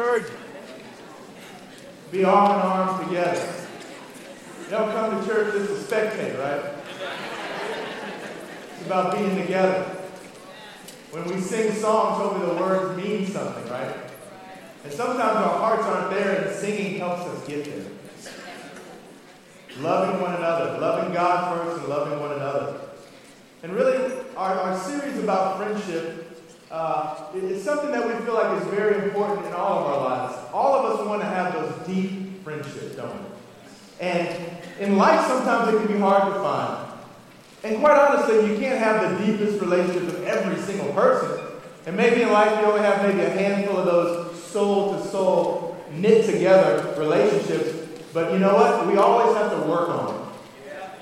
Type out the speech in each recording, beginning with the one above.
Was encouraging. Be arm in arm together. You don't come to church just to spectate, right? It's about being together. When we sing songs, hopefully the words mean something, right? And sometimes our hearts aren't there, and singing helps us get there. Loving one another, loving God first, and loving one another. And really, our, our series about friendship uh, it's something that we feel like is very important in all of our lives. All of us want to have those deep friendships, don't we? And in life, sometimes it can be hard to find. And quite honestly, you can't have the deepest relationships with every single person. And maybe in life, you only have maybe a handful of those soul to soul, knit together relationships. But you know what? We always have to work on it.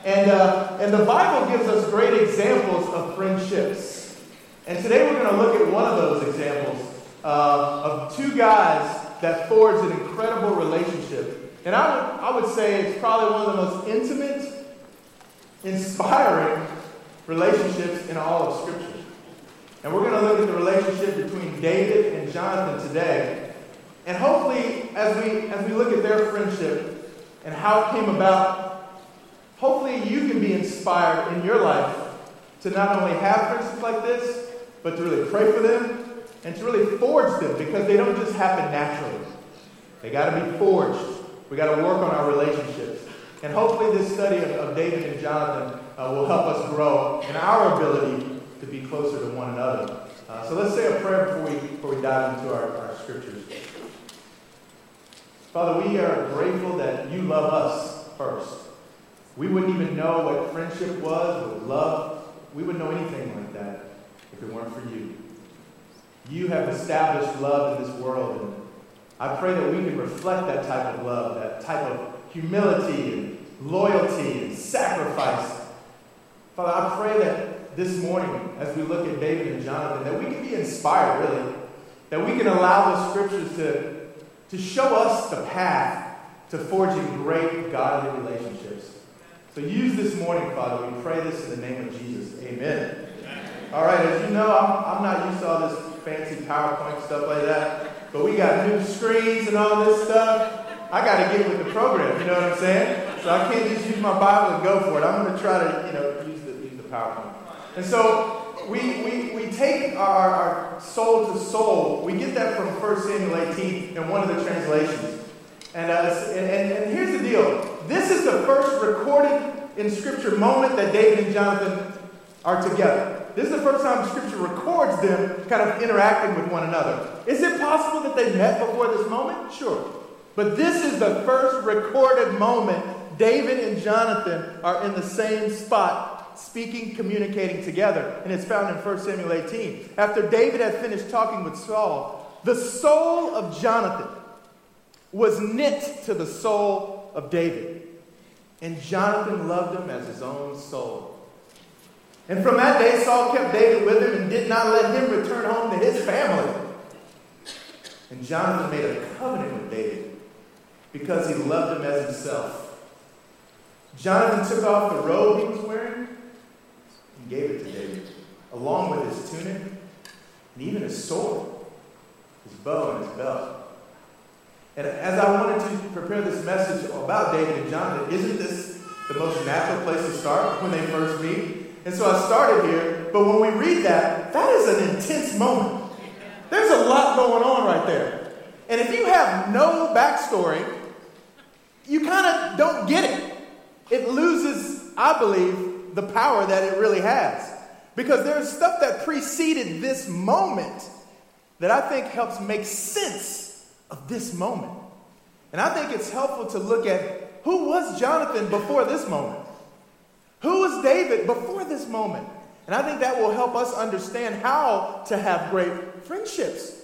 And, uh, and the Bible gives us great examples of friendships. And today we're going to look at one of those examples uh, of two guys that forged an incredible relationship. And I would, I would say it's probably one of the most intimate, inspiring relationships in all of Scripture. And we're going to look at the relationship between David and Jonathan today. And hopefully, as we, as we look at their friendship and how it came about, hopefully you can be inspired in your life to not only have friendships like this, but to really pray for them and to really forge them because they don't just happen naturally. They got to be forged. We got to work on our relationships. And hopefully, this study of, of David and Jonathan uh, will help us grow in our ability to be closer to one another. Uh, so let's say a prayer before we, before we dive into our, our scriptures. Father, we are grateful that you love us first. We wouldn't even know what friendship was, what love. We wouldn't know anything like that if it weren't for you. You have established love in this world, and I pray that we can reflect that type of love, that type of humility and loyalty and sacrifice. Father, I pray that this morning, as we look at David and Jonathan, that we can be inspired, really. That we can allow the scriptures to, to show us the path to forging great godly relationships. So use this morning, Father. We pray this in the name of Jesus. Amen. All right, as you know, I'm, I'm not used to all this fancy PowerPoint stuff like that, but we got new screens and all this stuff. I got to get with the program, you know what I'm saying? So I can't just use my Bible and go for it. I'm going to try to, you know, use the, use the PowerPoint. And so we, we, we take our, our soul to soul. We get that from 1 Samuel 18 in one of the translations. And, uh, and, and here's the deal. This is the first recorded in Scripture moment that David and Jonathan are together. This is the first time Scripture records them kind of interacting with one another. Is it possible that they met before this moment? Sure. But this is the first recorded moment David and Jonathan are in the same spot, speaking, communicating together. And it's found in 1 Samuel 18. After David had finished talking with Saul, the soul of Jonathan was knit to the soul of David. And Jonathan loved him as his own soul. And from that day, Saul kept David with him and did not let him return home to his family. And Jonathan made a covenant with David because he loved him as himself. Jonathan took off the robe he was wearing and gave it to David, along with his tunic and even his sword, his bow, and his belt. And as I wanted to prepare this message about David and Jonathan, isn't this the most natural place to start when they first meet? And so I started here, but when we read that, that is an intense moment. There's a lot going on right there. And if you have no backstory, you kind of don't get it. It loses, I believe, the power that it really has. Because there's stuff that preceded this moment that I think helps make sense of this moment. And I think it's helpful to look at who was Jonathan before this moment? Who was David before this moment? And I think that will help us understand how to have great friendships.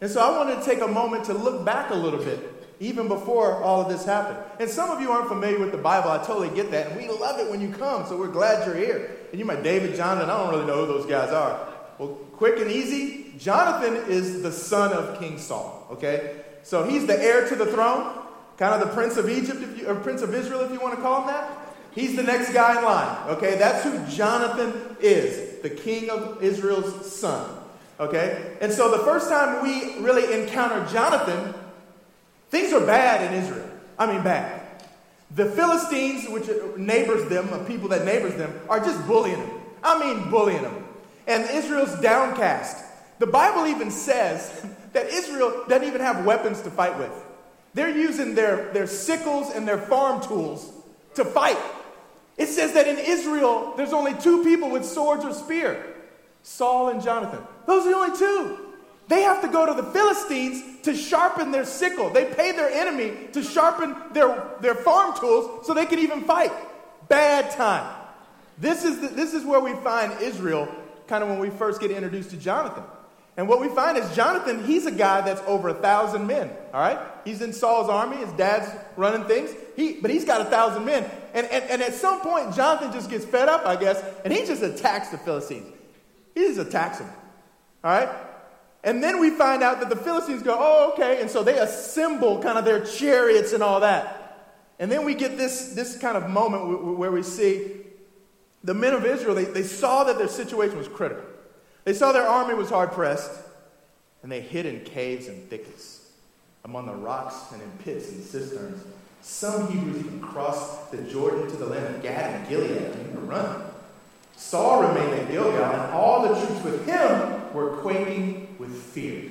And so I wanted to take a moment to look back a little bit even before all of this happened. And some of you aren't familiar with the Bible. I totally get that. And we love it when you come, so we're glad you're here. And you might David, Jonathan, I don't really know who those guys are. Well, quick and easy Jonathan is the son of King Saul, okay? So he's the heir to the throne, kind of the prince of Egypt, you, or prince of Israel, if you want to call him that. He's the next guy in line, okay? That's who Jonathan is, the king of Israel's son. Okay? And so the first time we really encounter Jonathan, things are bad in Israel. I mean, bad. The Philistines, which neighbors them, the people that neighbors them, are just bullying them. I mean, bullying them. And Israel's downcast. The Bible even says that Israel doesn't even have weapons to fight with. They're using their, their sickles and their farm tools to fight. It says that in Israel, there's only two people with swords or spear Saul and Jonathan. Those are the only two. They have to go to the Philistines to sharpen their sickle. They pay their enemy to sharpen their, their farm tools so they can even fight. Bad time. This is, the, this is where we find Israel kind of when we first get introduced to Jonathan. And what we find is Jonathan, he's a guy that's over a thousand men. All right? He's in Saul's army. His dad's running things. He, but he's got a thousand men. And, and, and at some point, Jonathan just gets fed up, I guess, and he just attacks the Philistines. He just attacks them. All right? And then we find out that the Philistines go, oh, okay. And so they assemble kind of their chariots and all that. And then we get this, this kind of moment where we see the men of Israel, they, they saw that their situation was critical. They saw their army was hard pressed, and they hid in caves and thickets, among the rocks and in pits and cisterns. Some Hebrews even crossed the Jordan to the land of Gad and Gilead and even run. Saul remained at Gilgal, and all the troops with him were quaking with fear.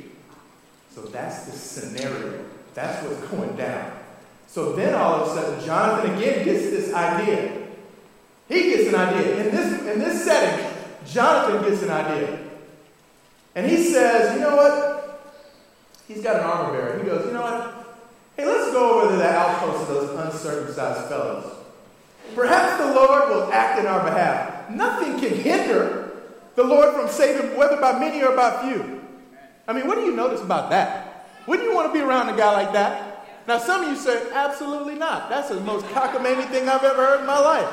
So that's the scenario. That's what's going down. So then all of a sudden, Jonathan again gets this idea. He gets an idea. In this, in this setting, Jonathan gets an idea. And he says, you know what? He's got an armor bearer. He goes, you know what? Hey, let's go over to the outpost of those uncircumcised fellows. Perhaps the Lord will act in our behalf. Nothing can hinder the Lord from saving, whether by many or by few. I mean, what do you notice about that? Wouldn't you want to be around a guy like that? Now, some of you say, absolutely not. That's the most cockamamie thing I've ever heard in my life.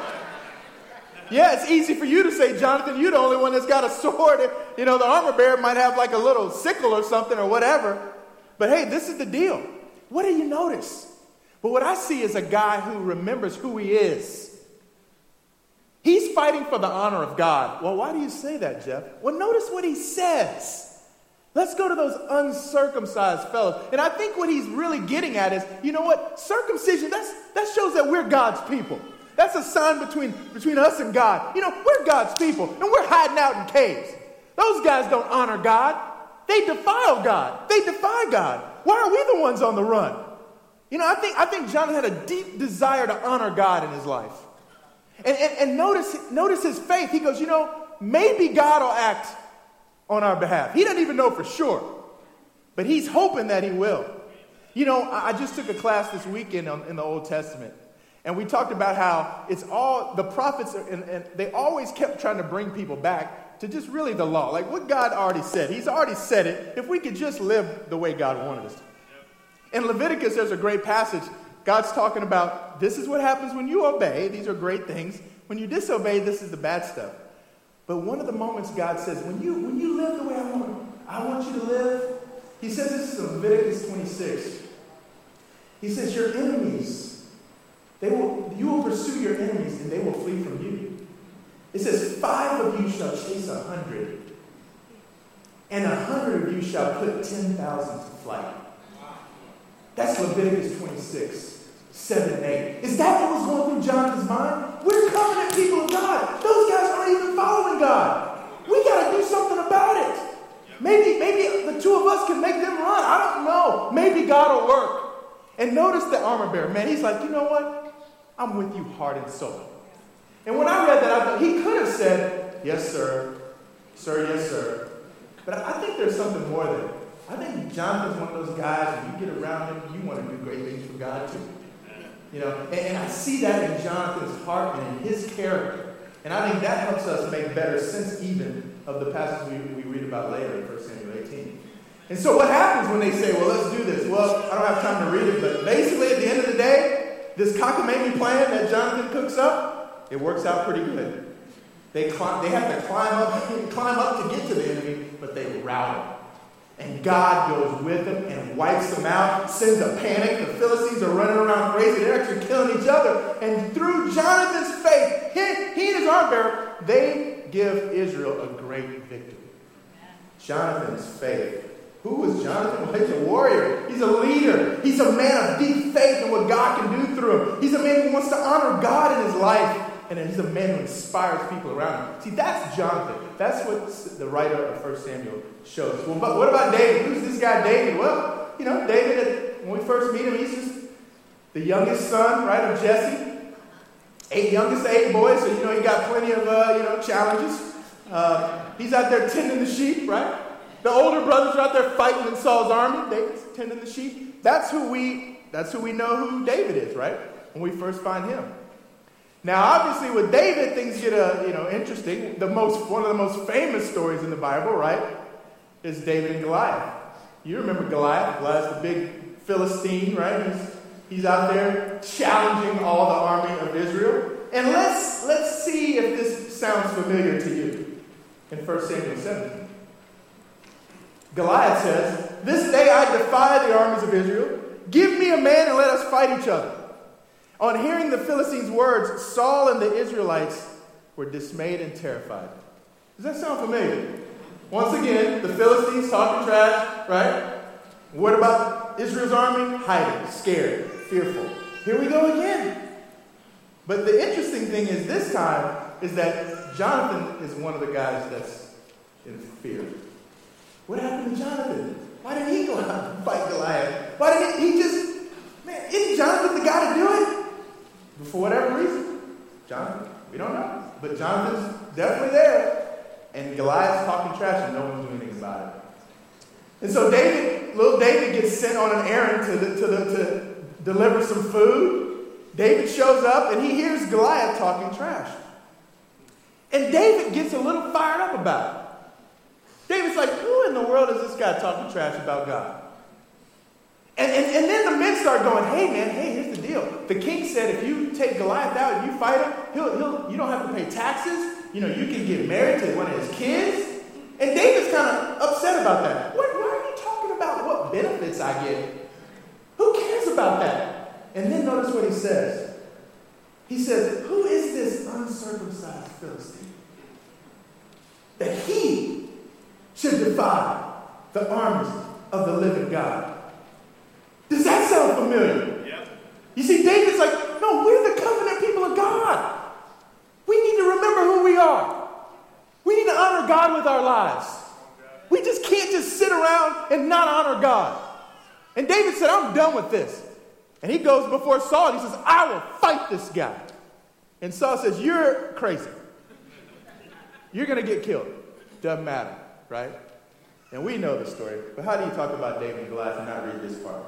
Yeah, it's easy for you to say, Jonathan, you're the only one that's got a sword. You know, the armor bearer might have like a little sickle or something or whatever. But hey, this is the deal. What do you notice? But what I see is a guy who remembers who he is. He's fighting for the honor of God. Well, why do you say that, Jeff? Well, notice what he says. Let's go to those uncircumcised fellows. And I think what he's really getting at is, you know what? Circumcision, that's, that shows that we're God's people. That's a sign between, between us and God. You know, we're God's people, and we're hiding out in caves. Those guys don't honor God. They defile God. They defy God. Why are we the ones on the run? You know, I think, I think John had a deep desire to honor God in his life. And, and, and notice, notice his faith. He goes, you know, maybe God will act on our behalf. He doesn't even know for sure, but he's hoping that he will. You know, I just took a class this weekend um, in the Old Testament. And we talked about how it's all, the prophets, are, and, and they always kept trying to bring people back to just really the law. Like what God already said. He's already said it. If we could just live the way God wanted us to. In Leviticus, there's a great passage. God's talking about this is what happens when you obey. These are great things. When you disobey, this is the bad stuff. But one of the moments God says, when you, when you live the way I want, I want you to live, he says this is Leviticus 26. He says, Your enemies they will, you will pursue your enemies and they will flee from you. It says, Five of you shall chase a hundred, and a hundred of you shall put 10,000 to flight. That's Leviticus 26, 7 and 8. Is that what was going through Jonathan's mind? We're covenant people of God. Those guys aren't even following God. We got to do something about it. Maybe, maybe the two of us can make them run. I don't know. Maybe God will work. And notice the armor bearer, man. He's like, you know what? I'm with you heart and soul. And when I read that, I thought he could have said, Yes, sir. Sir, yes, sir. But I think there's something more there. I think Jonathan's one of those guys, when you get around him, you want to do great things for God too. You know, and, and I see that in Jonathan's heart and in his character. And I think that helps us make better sense even of the passage we, we read about later in 1 Samuel 18. And so what happens when they say, well, let's do this? Well, I don't have time to read it, but basically at the end of the day, this cockamamie plan that Jonathan cooks up, it works out pretty good. They, climb, they have to climb up, climb up to get to the enemy, but they rout him. And God goes with them and wipes them out, sends a panic. The Philistines are running around crazy. They're actually killing each other. And through Jonathan's faith, he, he and his arm bearer, they give Israel a great victory. Jonathan's faith. Who was Jonathan? Well, he's a warrior. He's a leader. He's a man of deep faith in what God can do through him. He's a man who wants to honor God in his life. And he's a man who inspires people around him. See, that's Jonathan. That's what the writer of 1 Samuel shows. Well, but what about David? Who's this guy, David? Well, you know, David, when we first meet him, he's just the youngest son, right, of Jesse. Eight youngest eight boys, so you know he got plenty of uh, you know challenges. Uh, he's out there tending the sheep, right? The older brothers are out there fighting in Saul's army. David's tending the sheep. That's who we that's who we know who David is, right? When we first find him. Now, obviously, with David, things get uh, you know interesting. The most one of the most famous stories in the Bible, right, is David and Goliath. You remember Goliath? Goliath's the big Philistine, right? He's, he's out there challenging all the army of Israel. And let's let's see if this sounds familiar to you. In 1 Samuel 7. Goliath says, This day I defy the armies of Israel. Give me a man and let us fight each other. On hearing the Philistines' words, Saul and the Israelites were dismayed and terrified. Does that sound familiar? Once again, the Philistines talking trash, right? What about Israel's army? Hiding, scared, fearful. Here we go again. But the interesting thing is this time is that Jonathan is one of the guys that's in fear. What happened to Jonathan? Why didn't he go out and fight Goliath? Why didn't he, he just, man, isn't Jonathan the guy to do it? For whatever reason. Jonathan, we don't know. But Jonathan's definitely there. And Goliath's talking trash and no one's doing anything about it. And so David, little David gets sent on an errand to, the, to, the, to deliver some food. David shows up and he hears Goliath talking trash. And David gets a little fired up about it. David's like, who in the world is this guy talking trash about God? And, and, and then the men start going, hey man, hey, here's the deal. The king said if you take Goliath out and you fight him, he'll, he'll, you don't have to pay taxes. You know, you can get married to one of his kids. And David's kind of upset about that. What, why are you talking about what benefits I get? Who cares about that? And then notice what he says. He says, Who is this uncircumcised Philistine? That he should defy the armies of the living God. Does that sound familiar? Yep. You see, David's like, no, we're the covenant people of God. We need to remember who we are. We need to honor God with our lives. We just can't just sit around and not honor God. And David said, I'm done with this. And he goes before Saul and he says, I will fight this guy. And Saul says, You're crazy. You're going to get killed. Doesn't matter right? And we know the story. But how do you talk about David and Goliath and not read this part?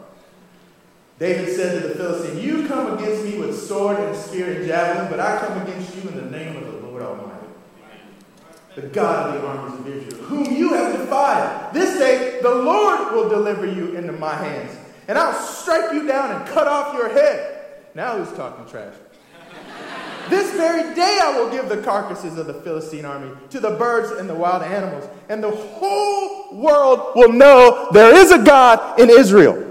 David said to the Philistine, You come against me with sword and spear and javelin, but I come against you in the name of the Lord Almighty, the God of the armies of Israel, whom you have defied. This day the Lord will deliver you into my hands, and I'll strike you down and cut off your head. Now who's talking trash? This very day I will give the carcasses of the Philistine army to the birds and the wild animals, and the whole world will know there is a God in Israel.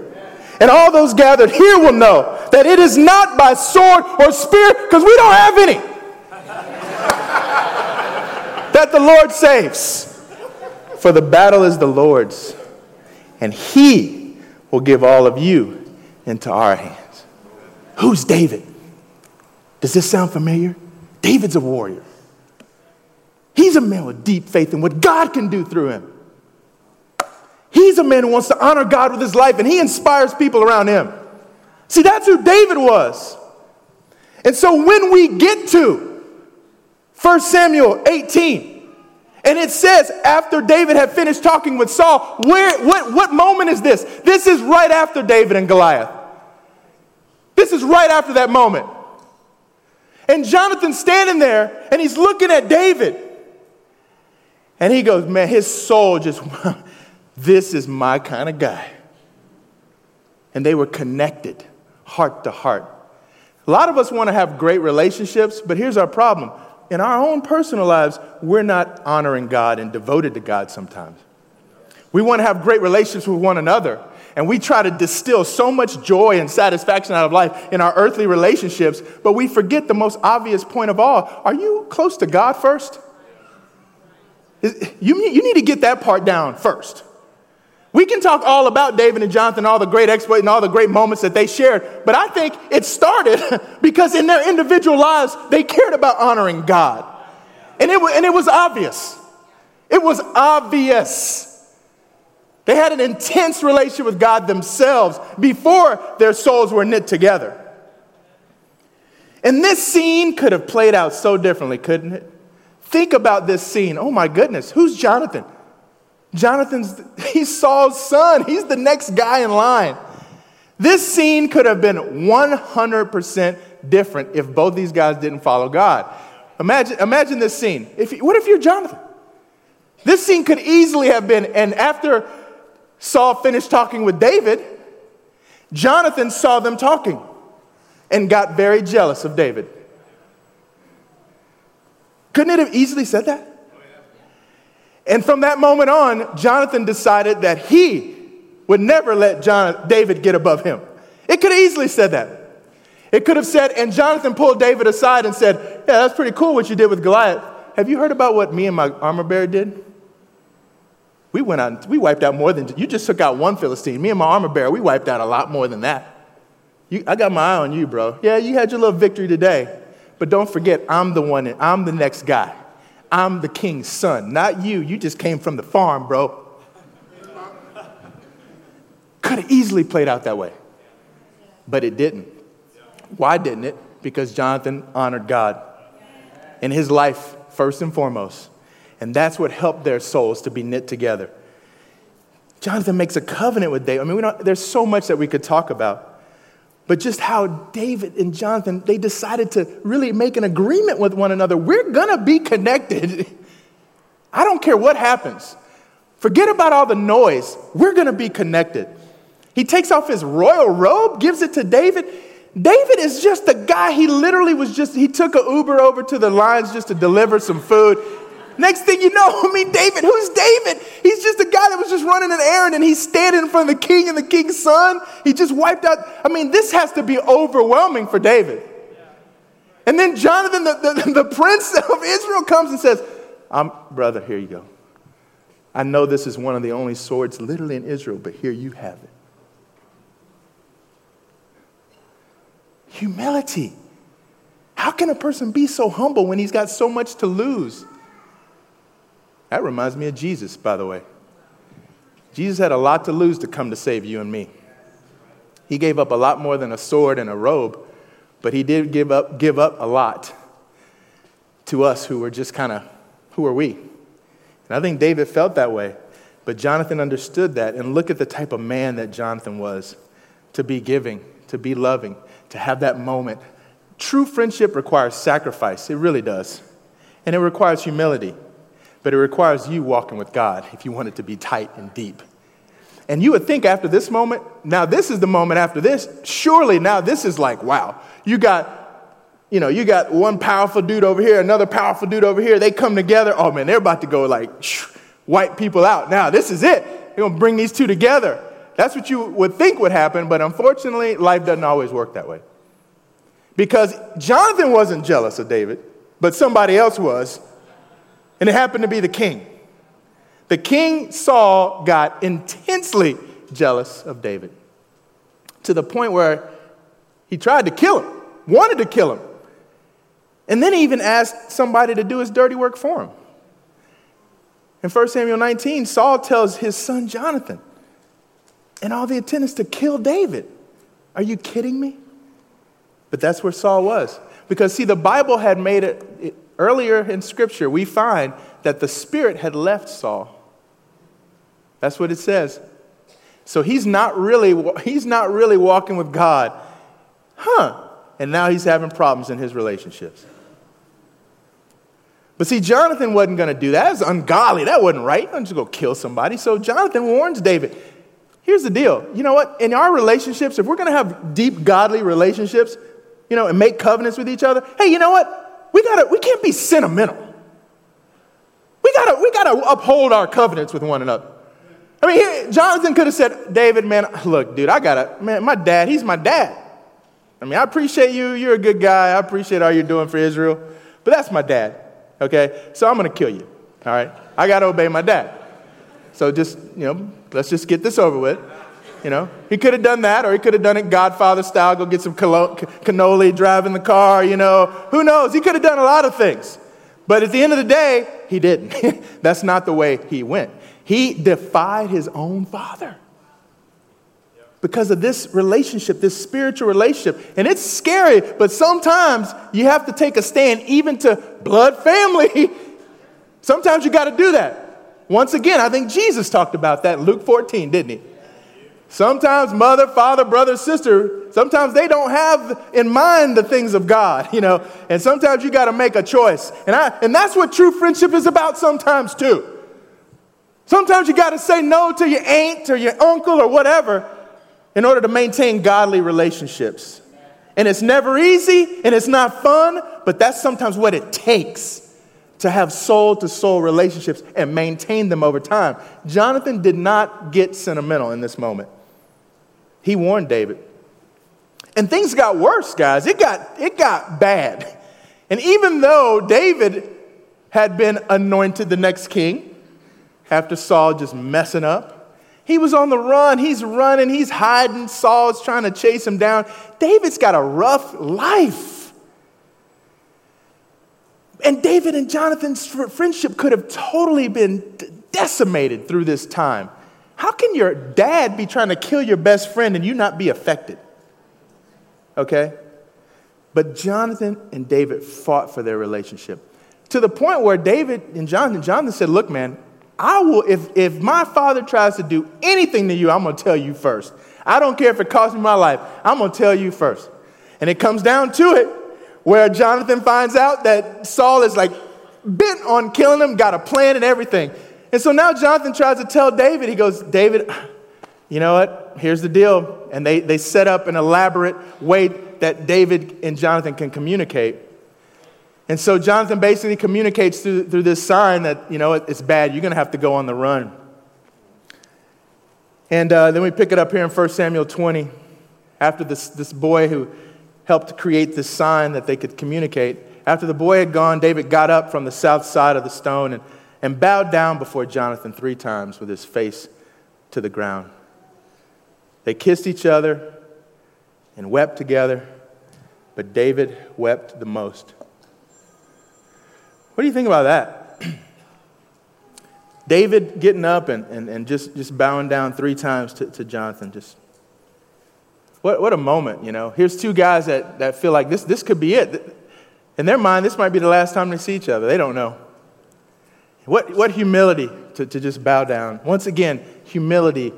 And all those gathered here will know that it is not by sword or spear, because we don't have any, that the Lord saves. For the battle is the Lord's, and He will give all of you into our hands. Who's David? Does this sound familiar? David's a warrior. He's a man with deep faith in what God can do through him. He's a man who wants to honor God with his life and he inspires people around him. See, that's who David was. And so when we get to 1 Samuel 18, and it says after David had finished talking with Saul, where, what, what moment is this? This is right after David and Goliath. This is right after that moment. And Jonathan's standing there and he's looking at David. And he goes, Man, his soul just, this is my kind of guy. And they were connected, heart to heart. A lot of us want to have great relationships, but here's our problem. In our own personal lives, we're not honoring God and devoted to God sometimes. We want to have great relationships with one another, and we try to distill so much joy and satisfaction out of life in our earthly relationships, but we forget the most obvious point of all. Are you close to God first? You, you need to get that part down first. We can talk all about David and Jonathan, all the great exploits and all the great moments that they shared, but I think it started because in their individual lives, they cared about honoring God. And it, and it was obvious. It was obvious. They had an intense relationship with God themselves before their souls were knit together. And this scene could have played out so differently, couldn't it? Think about this scene. Oh my goodness, who's Jonathan? Jonathan's, he's Saul's son. He's the next guy in line. This scene could have been 100% different if both these guys didn't follow God. Imagine, imagine this scene. If, what if you're Jonathan? This scene could easily have been, and after Saul finished talking with David, Jonathan saw them talking and got very jealous of David. Couldn't it have easily said that? And from that moment on, Jonathan decided that he would never let David get above him. It could have easily said that. It could have said, and Jonathan pulled David aside and said, Yeah, that's pretty cool what you did with Goliath. Have you heard about what me and my armor bearer did? We went out, we wiped out more than, you just took out one Philistine. Me and my armor bearer, we wiped out a lot more than that. You, I got my eye on you, bro. Yeah, you had your little victory today. But don't forget, I'm the one, I'm the next guy. I'm the king's son, not you. You just came from the farm, bro. Could have easily played out that way, but it didn't. Why didn't it? Because Jonathan honored God in his life, first and foremost. And that's what helped their souls to be knit together. Jonathan makes a covenant with David. I mean, there's so much that we could talk about. But just how David and Jonathan, they decided to really make an agreement with one another. We're gonna be connected. I don't care what happens. Forget about all the noise. We're gonna be connected. He takes off his royal robe, gives it to David. David is just a guy, he literally was just, he took an Uber over to the lines just to deliver some food. Next thing you know, I mean, David, who's David? He's just a guy that was just running an errand and he's standing in front of the king and the king's son. He just wiped out. I mean, this has to be overwhelming for David. And then Jonathan, the, the, the prince of Israel, comes and says, I'm, Brother, here you go. I know this is one of the only swords literally in Israel, but here you have it. Humility. How can a person be so humble when he's got so much to lose? That reminds me of Jesus, by the way. Jesus had a lot to lose to come to save you and me. He gave up a lot more than a sword and a robe, but he did give up, give up a lot to us who were just kind of, who are we? And I think David felt that way, but Jonathan understood that. And look at the type of man that Jonathan was to be giving, to be loving, to have that moment. True friendship requires sacrifice, it really does. And it requires humility but it requires you walking with God if you want it to be tight and deep. And you would think after this moment, now this is the moment after this, surely now this is like, wow, you got, you know, you got one powerful dude over here, another powerful dude over here, they come together, oh man, they're about to go like, shh, wipe people out. Now this is it. They're gonna bring these two together. That's what you would think would happen, but unfortunately, life doesn't always work that way. Because Jonathan wasn't jealous of David, but somebody else was and it happened to be the king. The king Saul got intensely jealous of David to the point where he tried to kill him, wanted to kill him. And then he even asked somebody to do his dirty work for him. In 1 Samuel 19, Saul tells his son Jonathan and all the attendants to kill David. Are you kidding me? But that's where Saul was. Because, see, the Bible had made it, Earlier in Scripture, we find that the Spirit had left Saul. That's what it says. So he's not really, he's not really walking with God. Huh. And now he's having problems in his relationships. But see, Jonathan wasn't going to do that. That's ungodly. That wasn't right. I'm just going to kill somebody. So Jonathan warns David. Here's the deal. You know what? In our relationships, if we're going to have deep, godly relationships, you know, and make covenants with each other, hey, you know what? We gotta, we can't be sentimental. We gotta, we gotta uphold our covenants with one another. I mean, Jonathan could have said, David, man, look, dude, I gotta, man, my dad, he's my dad. I mean, I appreciate you. You're a good guy. I appreciate all you're doing for Israel. But that's my dad, okay? So I'm gonna kill you. All right? I got to obey my dad. So just, you know, let's just get this over with. You know, he could have done that, or he could have done it Godfather style, go get some cannoli, drive in the car, you know. Who knows? He could have done a lot of things. But at the end of the day, he didn't. That's not the way he went. He defied his own father because of this relationship, this spiritual relationship. And it's scary, but sometimes you have to take a stand, even to blood family. sometimes you got to do that. Once again, I think Jesus talked about that in Luke 14, didn't he? Sometimes mother, father, brother, sister, sometimes they don't have in mind the things of God, you know, and sometimes you got to make a choice. And, I, and that's what true friendship is about sometimes too. Sometimes you got to say no to your aunt or your uncle or whatever in order to maintain godly relationships. And it's never easy and it's not fun, but that's sometimes what it takes to have soul to soul relationships and maintain them over time. Jonathan did not get sentimental in this moment. He warned David. And things got worse, guys. It got, it got bad. And even though David had been anointed the next king after Saul just messing up, he was on the run. He's running, he's hiding. Saul's trying to chase him down. David's got a rough life. And David and Jonathan's friendship could have totally been decimated through this time. Can your dad be trying to kill your best friend and you not be affected? Okay? But Jonathan and David fought for their relationship to the point where David and Jonathan, Jonathan said, Look, man, I will, if, if my father tries to do anything to you, I'm going to tell you first. I don't care if it costs me my life, I'm going to tell you first. And it comes down to it where Jonathan finds out that Saul is like bent on killing him, got a plan and everything. And so now Jonathan tries to tell David, he goes, David, you know what? Here's the deal. And they, they set up an elaborate way that David and Jonathan can communicate. And so Jonathan basically communicates through, through this sign that, you know, it's bad. You're going to have to go on the run. And uh, then we pick it up here in 1 Samuel 20. After this, this boy who helped create this sign that they could communicate, after the boy had gone, David got up from the south side of the stone and, and bowed down before Jonathan three times with his face to the ground. They kissed each other and wept together, but David wept the most. What do you think about that? David getting up and, and, and just, just bowing down three times to, to Jonathan. Just what, what a moment, you know. Here's two guys that, that feel like this, this could be it. In their mind, this might be the last time they see each other. They don't know. What, what humility to, to just bow down. Once again, humility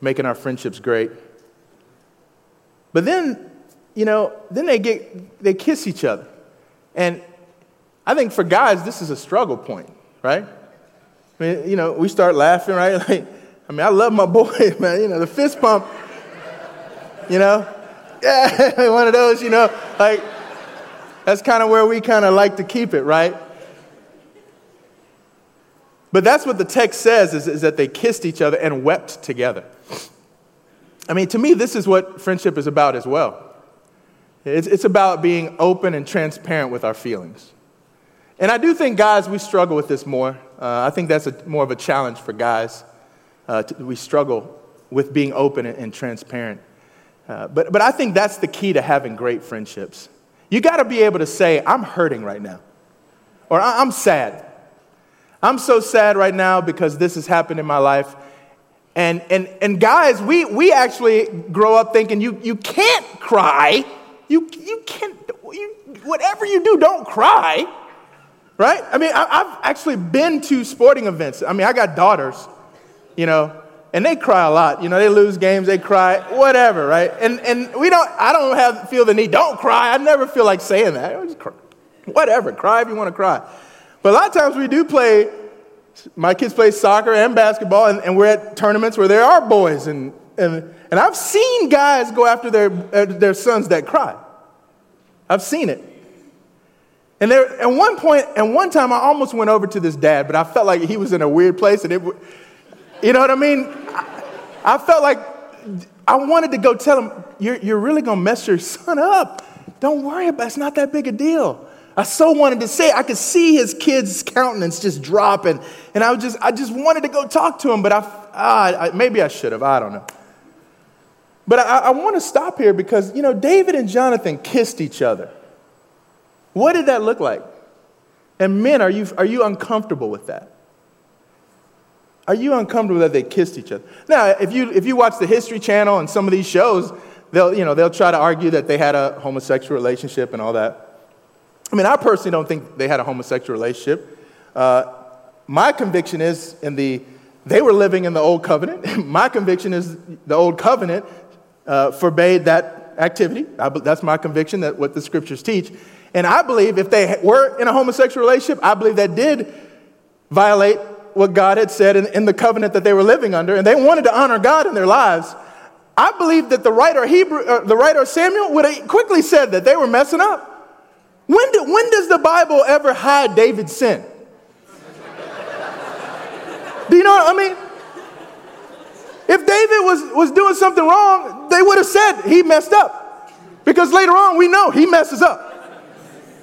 making our friendships great. But then, you know, then they get they kiss each other. And I think for guys, this is a struggle point, right? I mean, you know, we start laughing, right? Like, I mean, I love my boy, man. You know, the fist pump, you know? Yeah, one of those, you know, like, that's kind of where we kind of like to keep it, right? But that's what the text says is, is that they kissed each other and wept together. I mean, to me, this is what friendship is about as well. It's, it's about being open and transparent with our feelings. And I do think, guys, we struggle with this more. Uh, I think that's a, more of a challenge for guys. Uh, to, we struggle with being open and, and transparent. Uh, but, but I think that's the key to having great friendships. You got to be able to say, I'm hurting right now, or I'm sad. I'm so sad right now because this has happened in my life. And, and, and guys, we, we actually grow up thinking you, you can't cry. You, you can't, you, whatever you do, don't cry right? I mean, I, have actually been to sporting events. I mean, I got daughters, you know, and they cry a lot. You know, they lose games, they cry, whatever, right? And, and we don't, I don't have, feel the need, don't cry. I never feel like saying that. Whatever, cry if you want to cry. But a lot of times we do play, my kids play soccer and basketball, and, and we're at tournaments where there are boys. And, and, and I've seen guys go after their, uh, their sons that cry. I've seen it. And there, at one point, and one time, I almost went over to this dad, but I felt like he was in a weird place, and it, you know what I mean? I, I felt like I wanted to go tell him, "You're, you're really gonna mess your son up. Don't worry about it. It's not that big a deal." I so wanted to say, I could see his kid's countenance just dropping. and, I, just, I just wanted to go talk to him, but I, I maybe I should have, I don't know. But I, I want to stop here because, you know, David and Jonathan kissed each other. What did that look like? And men, are you, are you uncomfortable with that? Are you uncomfortable that they kissed each other? Now, if you, if you watch the History Channel and some of these shows, they'll, you know, they'll try to argue that they had a homosexual relationship and all that. I mean, I personally don't think they had a homosexual relationship. Uh, my conviction is in the, they were living in the old covenant. my conviction is the old covenant uh, forbade that activity. I, that's my conviction, that what the scriptures teach. And I believe if they were in a homosexual relationship, I believe that did violate what God had said in, in the covenant that they were living under, and they wanted to honor God in their lives, I believe that the writer, Hebrew, uh, the writer Samuel would have quickly said that they were messing up. When, do, when does the Bible ever hide David's sin? do you know what I mean? If David was, was doing something wrong, they would have said he messed up. Because later on, we know he messes up.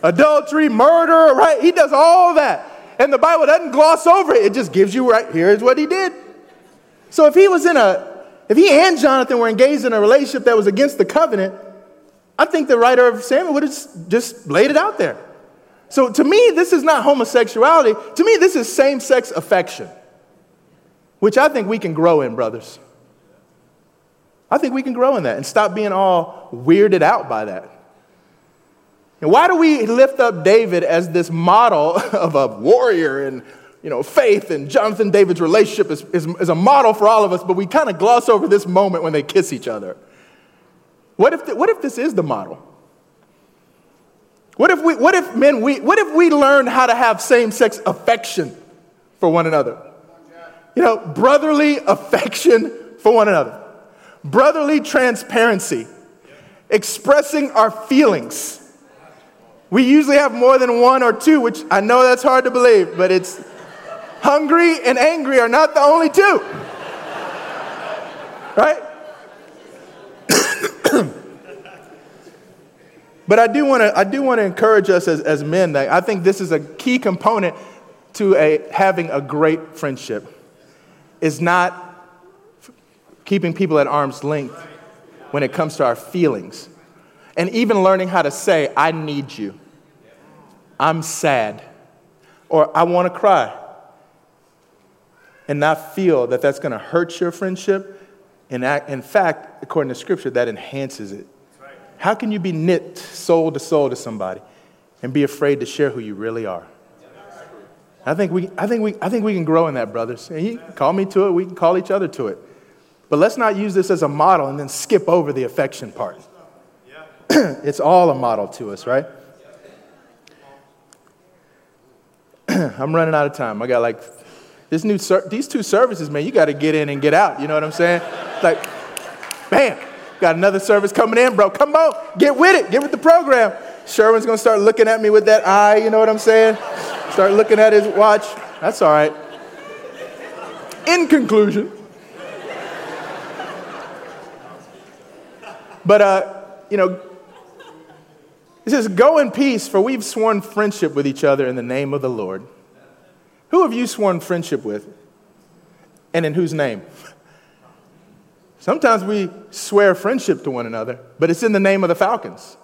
Adultery, murder, right? He does all that. And the Bible doesn't gloss over it, it just gives you right here's what he did. So if he was in a, if he and Jonathan were engaged in a relationship that was against the covenant, I think the writer of Samuel would have just laid it out there. So to me, this is not homosexuality. To me, this is same sex affection, which I think we can grow in, brothers. I think we can grow in that and stop being all weirded out by that. And why do we lift up David as this model of a warrior and you know, faith and Jonathan David's relationship is, is, is a model for all of us, but we kind of gloss over this moment when they kiss each other. What if, the, what if this is the model? What if, we, what if men, we, what if we learn how to have same sex affection for one another? You know, brotherly affection for one another, brotherly transparency, expressing our feelings we usually have more than one or two, which I know that's hard to believe, but it's hungry and angry are not the only two. Right? But I do want to I do want to encourage us as, as men that I think this is a key component to a, having a great friendship. Is not keeping people at arm's length when it comes to our feelings. And even learning how to say, I need you, I'm sad, or I want to cry, and not feel that that's going to hurt your friendship. In fact, according to scripture, that enhances it. How can you be knit soul to soul to somebody and be afraid to share who you really are? I think we, I think we, I think we can grow in that, brothers. And you call me to it, we can call each other to it. But let's not use this as a model and then skip over the affection part. it's all a model to us, right? I'm running out of time. I got like this new ser- these two services, man. You got to get in and get out. You know what I'm saying? Like, bam, got another service coming in, bro. Come on, get with it. Get with the program. Sherwin's gonna start looking at me with that eye. You know what I'm saying? Start looking at his watch. That's all right. In conclusion, but uh, you know, he says, Go in peace, for we've sworn friendship with each other in the name of the Lord. Who have you sworn friendship with? And in whose name? Sometimes we swear friendship to one another, but it's in the name of the Falcons.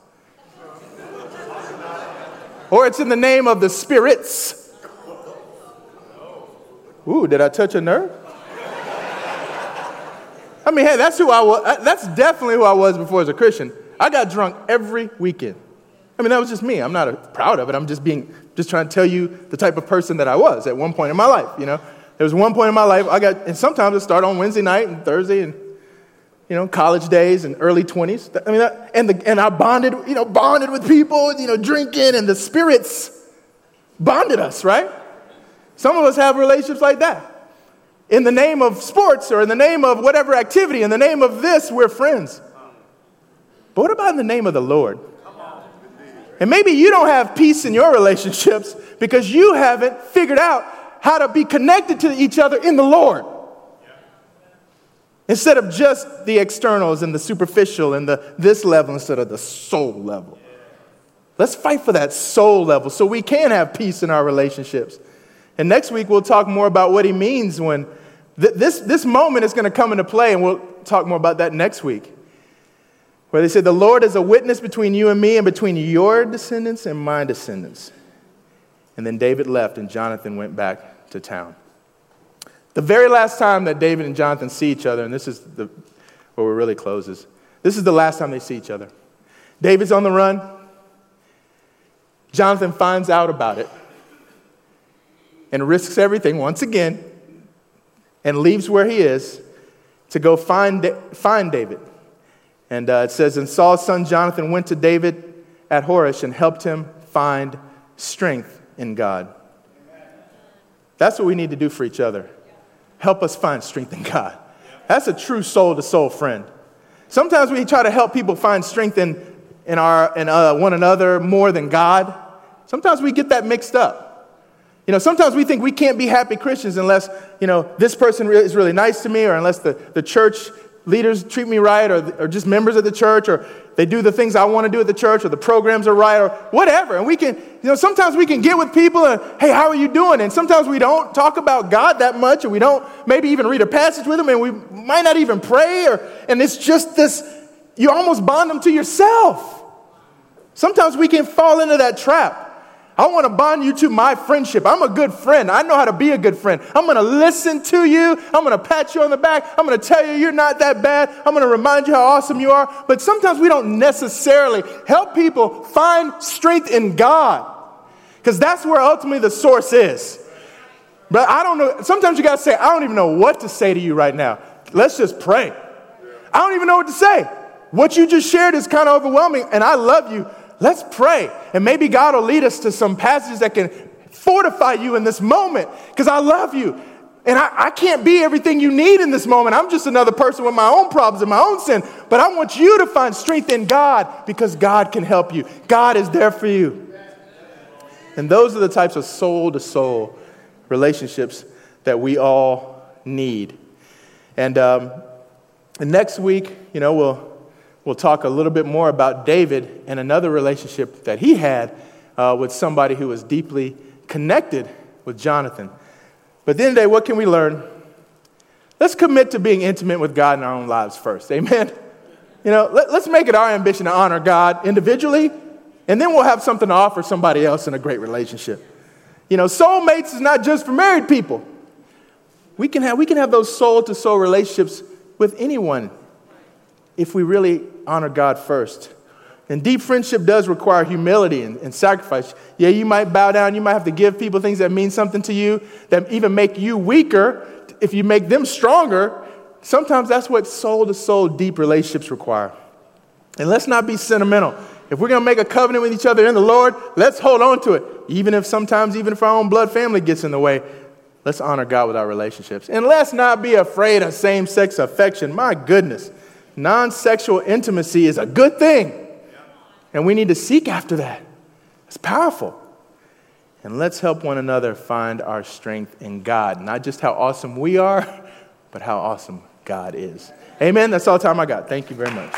or it's in the name of the spirits. Ooh, did I touch a nerve? I mean, hey, that's who I was. Uh, that's definitely who I was before as a Christian. I got drunk every weekend. I mean, that was just me. I'm not proud of it. I'm just being, just trying to tell you the type of person that I was at one point in my life, you know. There was one point in my life, I got, and sometimes it started on Wednesday night and Thursday and, you know, college days and early 20s. I mean, and, the, and I bonded, you know, bonded with people, you know, drinking and the spirits bonded us, right? Some of us have relationships like that. In the name of sports or in the name of whatever activity, in the name of this, we're friends. But what about in the name of the Lord? And maybe you don't have peace in your relationships because you haven't figured out how to be connected to each other in the Lord. Instead of just the externals and the superficial and the this level instead of the soul level. Let's fight for that soul level so we can have peace in our relationships. And next week, we'll talk more about what he means when th- this, this moment is going to come into play, and we'll talk more about that next week. Where they said, The Lord is a witness between you and me and between your descendants and my descendants. And then David left, and Jonathan went back to town. The very last time that David and Jonathan see each other, and this is the, where we really closes, this is the last time they see each other. David's on the run. Jonathan finds out about it and risks everything once again and leaves where he is to go find, find David. And uh, it says, And Saul's son Jonathan went to David at Horesh and helped him find strength in God. That's what we need to do for each other. Help us find strength in God. That's a true soul to soul friend. Sometimes we try to help people find strength in, in, our, in uh, one another more than God. Sometimes we get that mixed up. You know, sometimes we think we can't be happy Christians unless, you know, this person is really nice to me or unless the, the church leaders treat me right or, or just members of the church or they do the things I want to do at the church or the programs are right or whatever. And we can, you know, sometimes we can get with people and, hey, how are you doing? And sometimes we don't talk about God that much or we don't maybe even read a passage with them and we might not even pray or, and it's just this, you almost bond them to yourself. Sometimes we can fall into that trap. I want to bond you to my friendship. I'm a good friend. I know how to be a good friend. I'm going to listen to you. I'm going to pat you on the back. I'm going to tell you you're not that bad. I'm going to remind you how awesome you are. But sometimes we don't necessarily help people find strength in God because that's where ultimately the source is. But I don't know. Sometimes you got to say, I don't even know what to say to you right now. Let's just pray. I don't even know what to say. What you just shared is kind of overwhelming, and I love you. Let's pray. And maybe God will lead us to some passages that can fortify you in this moment because I love you. And I, I, can't be everything you need in this moment. I'm just another person with my own problems and my own sin. But I want you to find strength in God because God can help you. God is there for you. And those are the types of soul to soul relationships that we all need. And, um, and next week, you know, we'll we'll talk a little bit more about David and another relationship that he had uh, with somebody who was deeply connected with Jonathan. But then today, what can we learn? Let's commit to being intimate with God in our own lives first. Amen. You know, let, us make it our ambition to honor God individually, and then we'll have something to offer somebody else in a great relationship. You know, soulmates is not just for married people. We can have, we can have those soul to soul relationships with anyone if we really honor God first. And deep friendship does require humility and, and, sacrifice. Yeah, you might bow down, you might have to give people things that mean something to you, that even make you weaker. If you make them stronger, sometimes that's what soul to soul deep relationships require. And let's not be sentimental. If we're going to make a covenant with each other in the Lord, let's hold on to it. Even if sometimes, even if our own blood family gets in the way, let's honor God with our relationships. And let's not be afraid of same sex affection. My goodness non sexual intimacy is a good thing. And we need to seek after that. It's powerful. And let's help one another find our strength in God. Not just how awesome we are, but how awesome God is. Amen. That's all the time I got. Thank you very much.